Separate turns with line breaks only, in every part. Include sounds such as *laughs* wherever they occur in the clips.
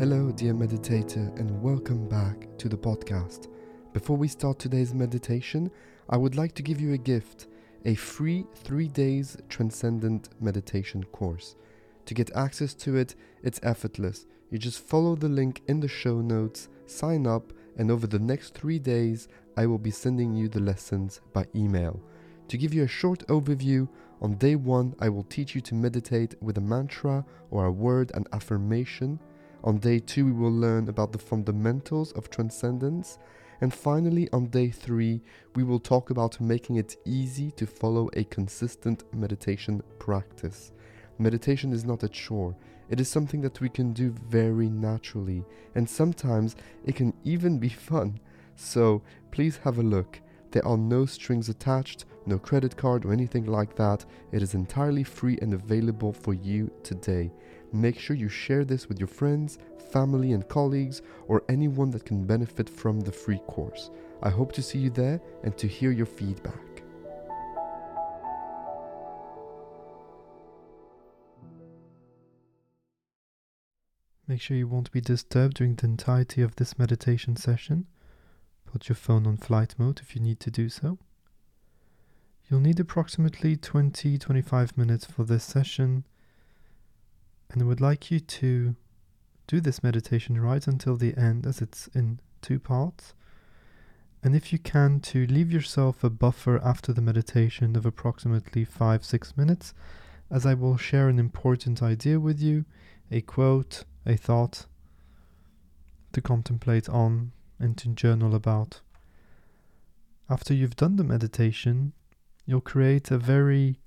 Hello, dear meditator, and welcome back to the podcast. Before we start today's meditation, I would like to give you a gift a free three days transcendent meditation course. To get access to it, it's effortless. You just follow the link in the show notes, sign up, and over the next three days, I will be sending you the lessons by email. To give you a short overview, on day one, I will teach you to meditate with a mantra or a word and affirmation. On day two, we will learn about the fundamentals of transcendence. And finally, on day three, we will talk about making it easy to follow a consistent meditation practice. Meditation is not a chore, it is something that we can do very naturally, and sometimes it can even be fun. So please have a look. There are no strings attached, no credit card or anything like that. It is entirely free and available for you today. Make sure you share this with your friends, family, and colleagues, or anyone that can benefit from the free course. I hope to see you there and to hear your feedback.
Make sure you won't be disturbed during the entirety of this meditation session. Put your phone on flight mode if you need to do so. You'll need approximately 20 25 minutes for this session, and I would like you to do this meditation right until the end, as it's in two parts. And if you can, to leave yourself a buffer after the meditation of approximately 5 6 minutes, as I will share an important idea with you, a quote, a thought to contemplate on and to journal about. After you've done the meditation, you'll create a very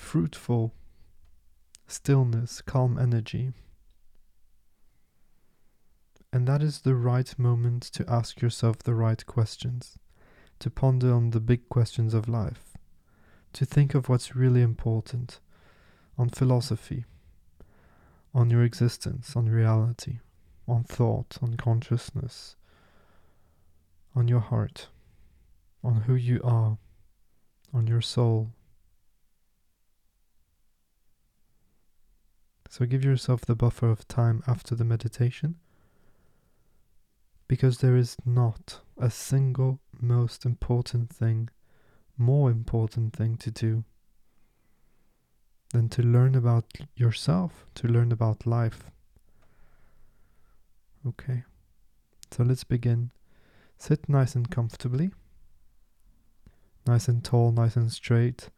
fruitful stillness, calm energy. And that is the right moment to ask yourself the right questions, to ponder on the big questions of life, to think of what's really important, on philosophy, on your existence, on reality, on thought, on consciousness, on your heart, on who you are, on your soul. So give yourself the buffer of time after the meditation. Because there is not a single most important thing, more important thing to do than to learn about yourself, to learn about life. Okay, so let's begin. Sit nice and comfortably, nice and tall, nice and straight,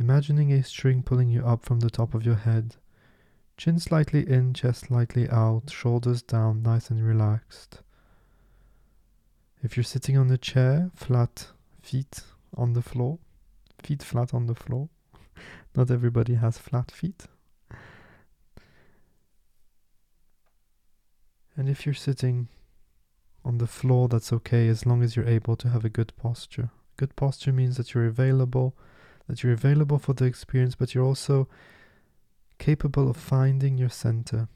imagining a string pulling you up from the top of your head, chin slightly in, chest slightly out, shoulders down, nice and relaxed. If you're sitting on a chair, flat feet on the floor, feet flat on the floor. *laughs* Not everybody has flat feet. And if you're sitting on the floor, that's okay as long as you're able to have a good posture. Good posture means that you're available, that you're available for the experience, but you're also capable of finding your center.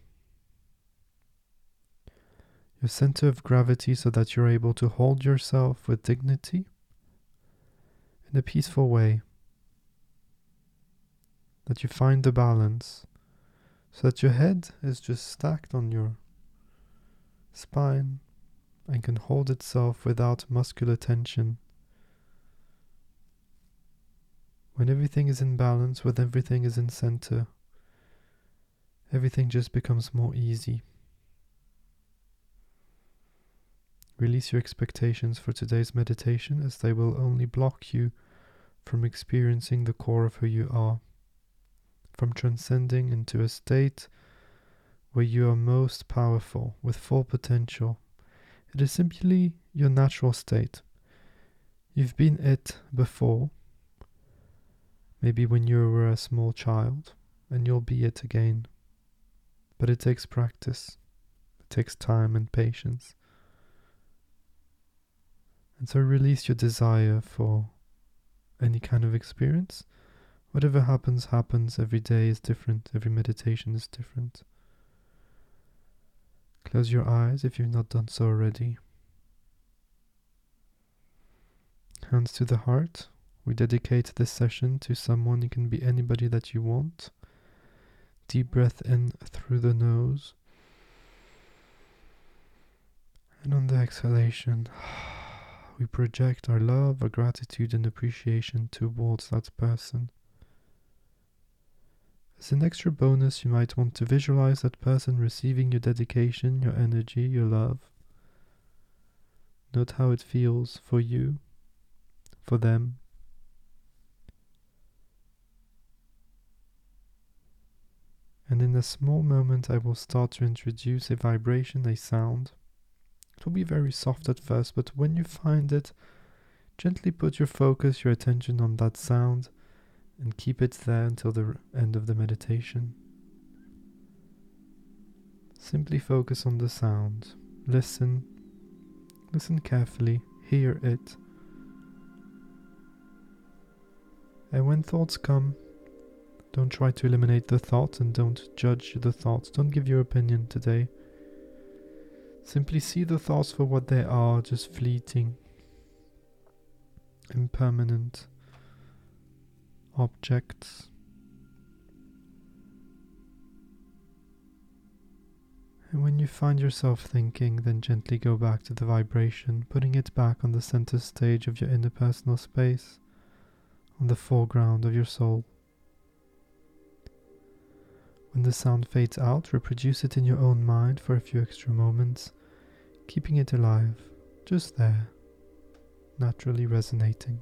Your center of gravity so that you're able to hold yourself with dignity in a peaceful way. That you find the balance so that your head is just stacked on your spine and can hold itself without muscular tension. When everything is in balance, when everything is in center, everything just becomes more easy. Release your expectations for today's meditation as they will only block you from experiencing the core of who you are, from transcending into a state where you are most powerful with full potential. It is simply your natural state. You've been it before, maybe when you were a small child, and you'll be it again. But it takes practice, it takes time and patience. And so release your desire for any kind of experience. Whatever happens, happens. Every day is different, every meditation is different. Close your eyes if you've not done so already. Hands to the heart. We dedicate this session to someone. It can be anybody that you want. Deep breath in through the nose. And on the exhalation, *sighs* we project our love, our gratitude, and appreciation towards that person. As an extra bonus, you might want to visualize that person receiving your dedication, your energy, your love. Note how it feels for you, for them. And in a small moment, I will start to introduce a vibration, a sound. It will be very soft at first, but when you find it, gently put your focus, your attention on that sound and keep it there until the end of the meditation. Simply focus on the sound. Listen. Listen carefully. Hear it. And when thoughts come, don't try to eliminate the thoughts and don't judge the thoughts. Don't give your opinion today. Simply see the thoughts for what they are, just fleeting, impermanent objects. And when you find yourself thinking, then gently go back to the vibration, putting it back on the center stage of your inner personal space, on the foreground of your soul. When the sound fades out, reproduce it in your own mind for a few extra moments, keeping it alive, just there, naturally resonating.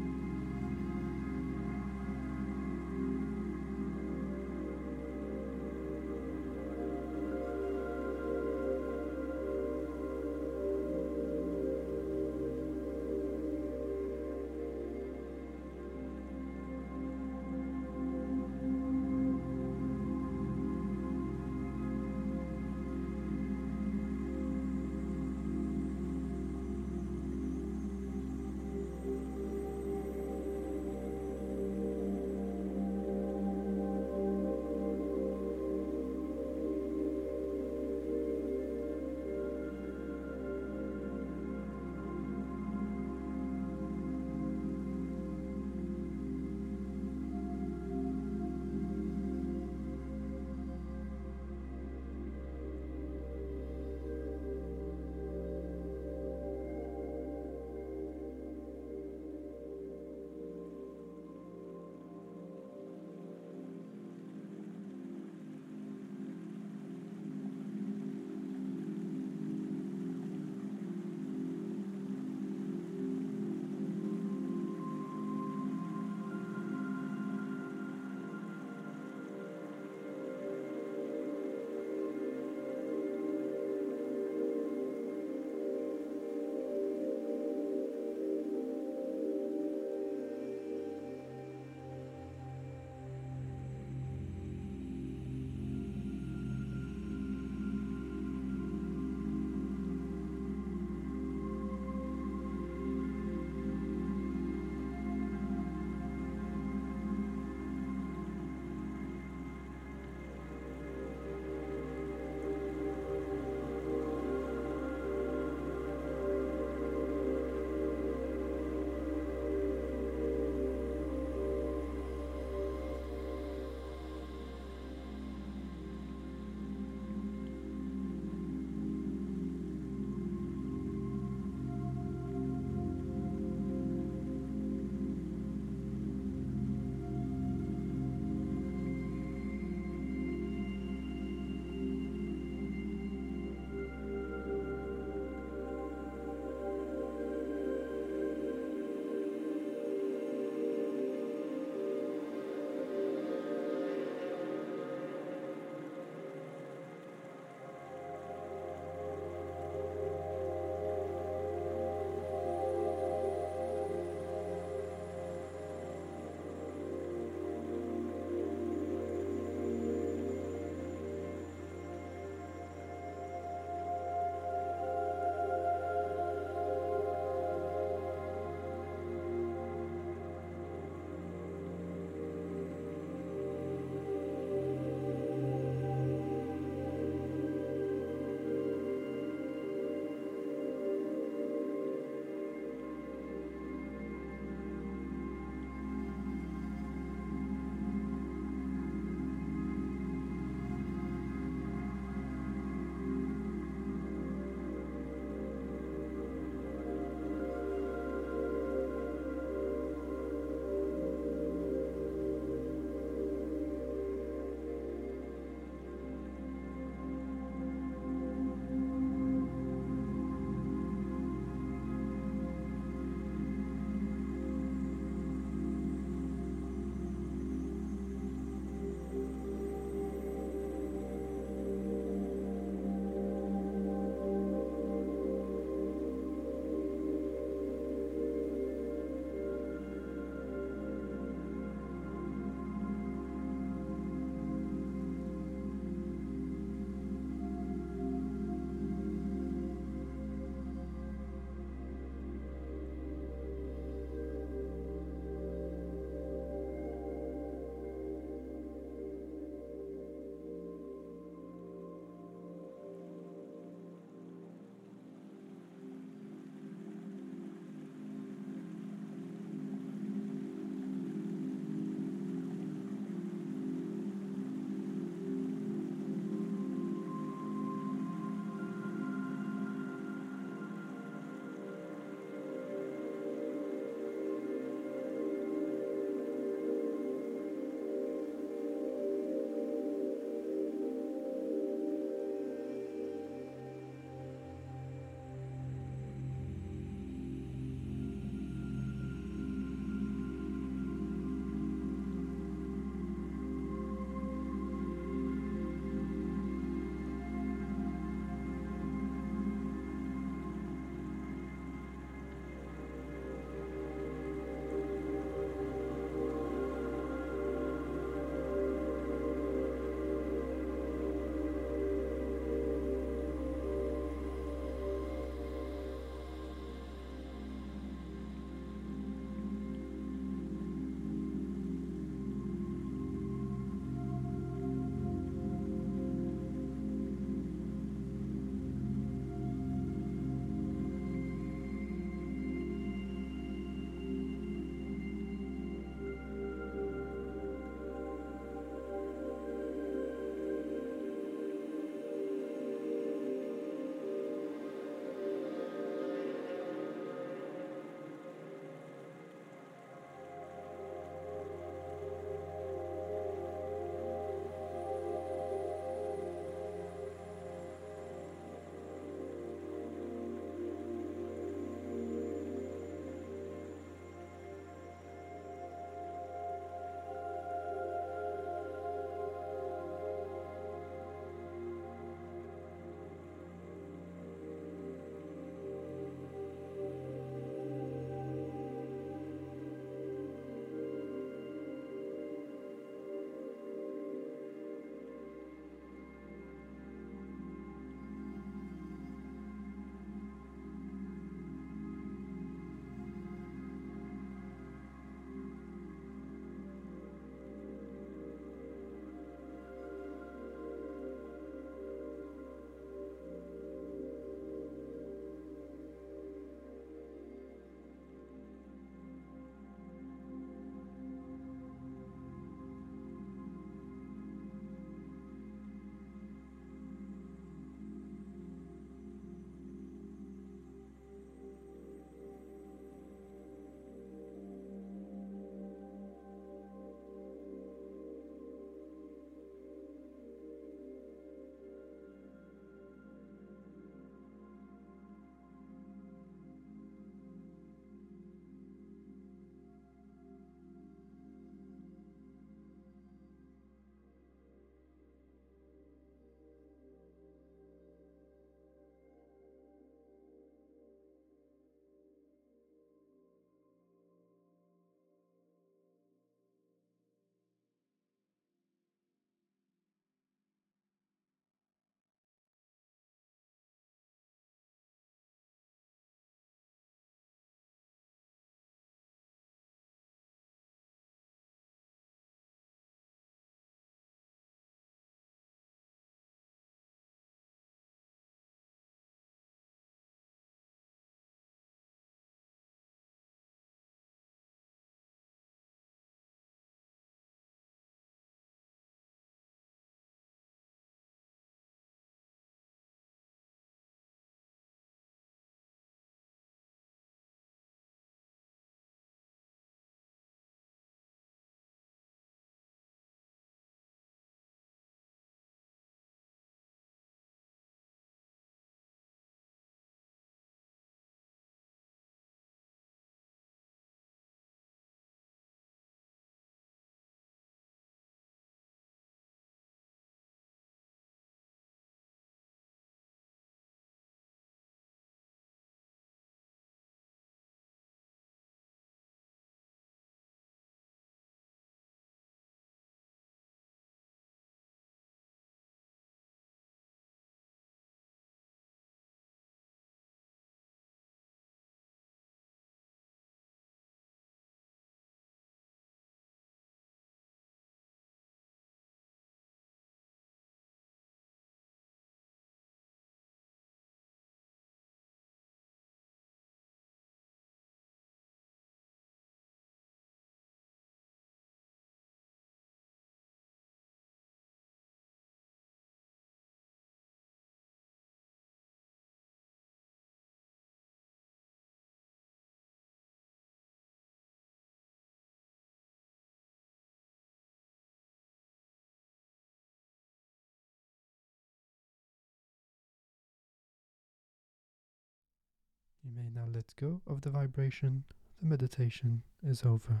You may now let go of the vibration. The meditation is over.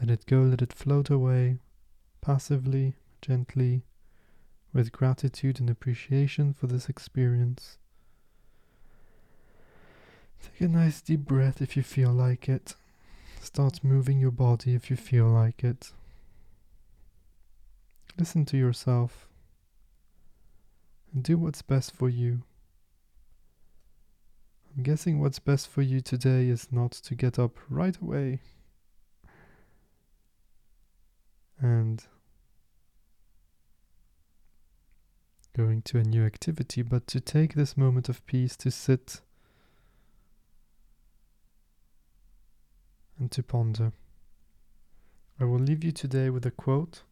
Let it go, let it float away, passively, gently, with gratitude and appreciation for this experience. Take a nice deep breath if you feel like it. Start moving your body if you feel like it. Listen to yourself and do what's best for you. I'm guessing what's best for you today is not to get up right away and going to a new activity, but to take this moment of peace to sit and to ponder. I will leave you today with a quote.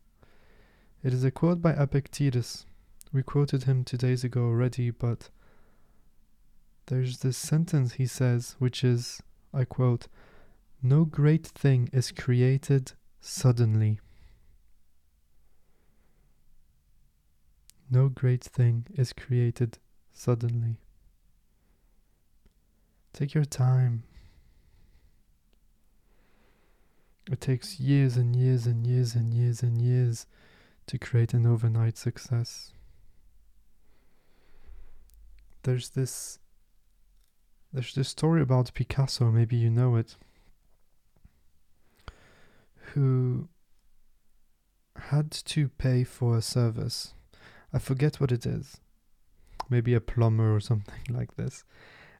It is a quote by Epictetus. We quoted him two days ago already, but there's this sentence he says, which is, I quote, No great thing is created suddenly. No great thing is created suddenly. Take your time. It takes years and years and years and years and years to create an overnight success. There's this there's this story about Picasso, maybe you know it, who had to pay for a service I forget what it is. Maybe a plumber or *laughs* something like this.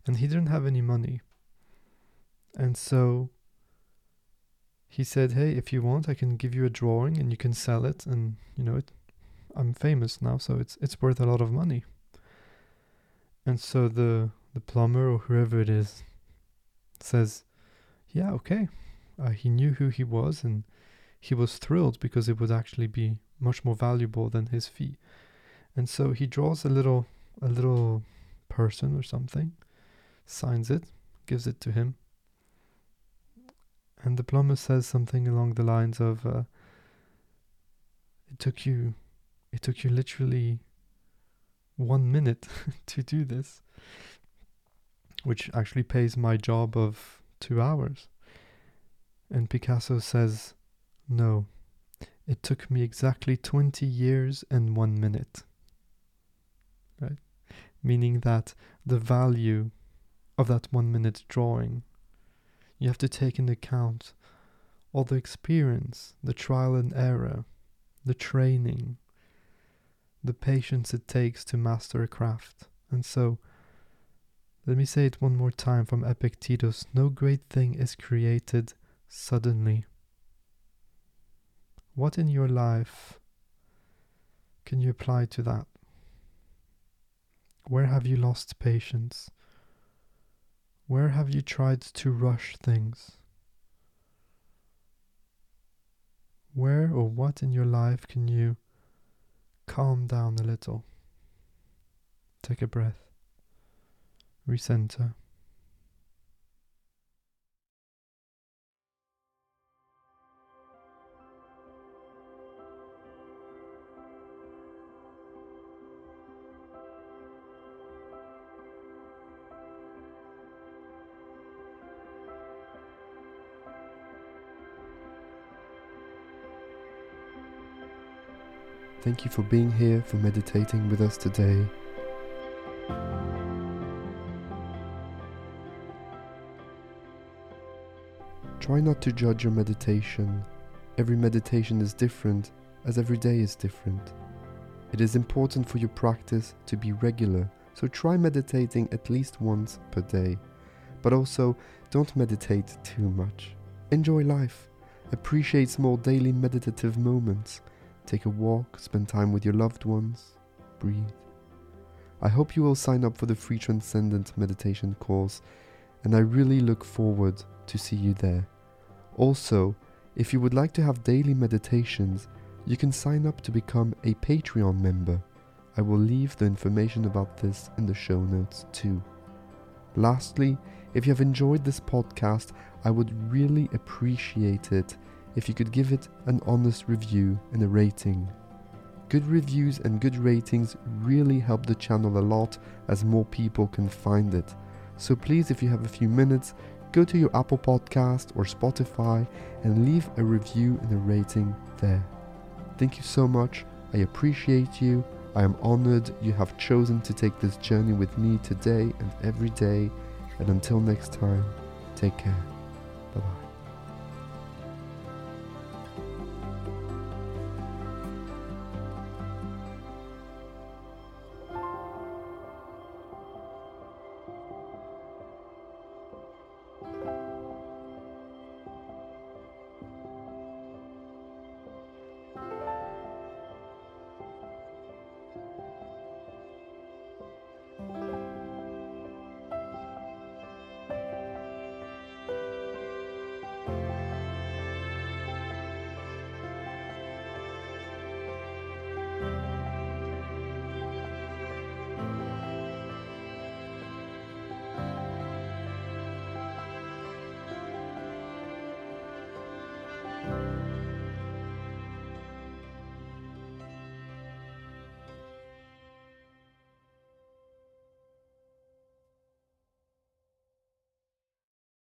And he didn't have any money. And so he said, "Hey, if you want, I can give you a drawing and you can sell it and, you know, it I'm famous now, so it's it's worth a lot of money." And so the the plumber or whoever it is says, "Yeah, okay." Uh, he knew who he was and he was thrilled because it would actually be much more valuable than his fee. And so he draws a little a little person or something, signs it, gives it to him. And the plumber says something along the lines of uh, it took you it took you literally one minute *laughs* to do this which actually pays my job of two hours and picasso says no it took me exactly 20 years and one minute right? Meaning that the value of that one minute drawing, you have to take into account all the experience, the trial and error, the training, the patience it takes to master a craft. And so, let me say it one more time from Epictetus no great thing is created suddenly. What in your life can you apply to that? Where have you lost patience? Where have you tried to rush things? Where or what in your life can you calm down a little? Take a breath. Recenter.
Thank you for being here, for meditating with us today. Try not to judge your meditation. Every meditation is different, as every day is different. It is important for your practice to be regular, so try meditating at least once per day. But also, don't meditate too much. Enjoy life. Appreciate small daily meditative moments Take a walk, spend time with your loved ones, breathe. I hope you will sign up for the free Transcendent Meditation course, and I really look forward to see you there. Also, if you would like to have daily meditations, you can sign up to become a Patreon member. I will leave the information about this in the show notes too. Lastly, if you have enjoyed this podcast, I would really appreciate it if you could give it an honest review and a rating. Good reviews and good ratings really help the channel a lot as more people can find it. So please, if you have a few minutes, go to your Apple Podcast or Spotify and leave a review and a rating there. Thank you so much. I appreciate you. I am honored you have chosen to take this journey with me today and every day. And until next time, take care. Bye bye.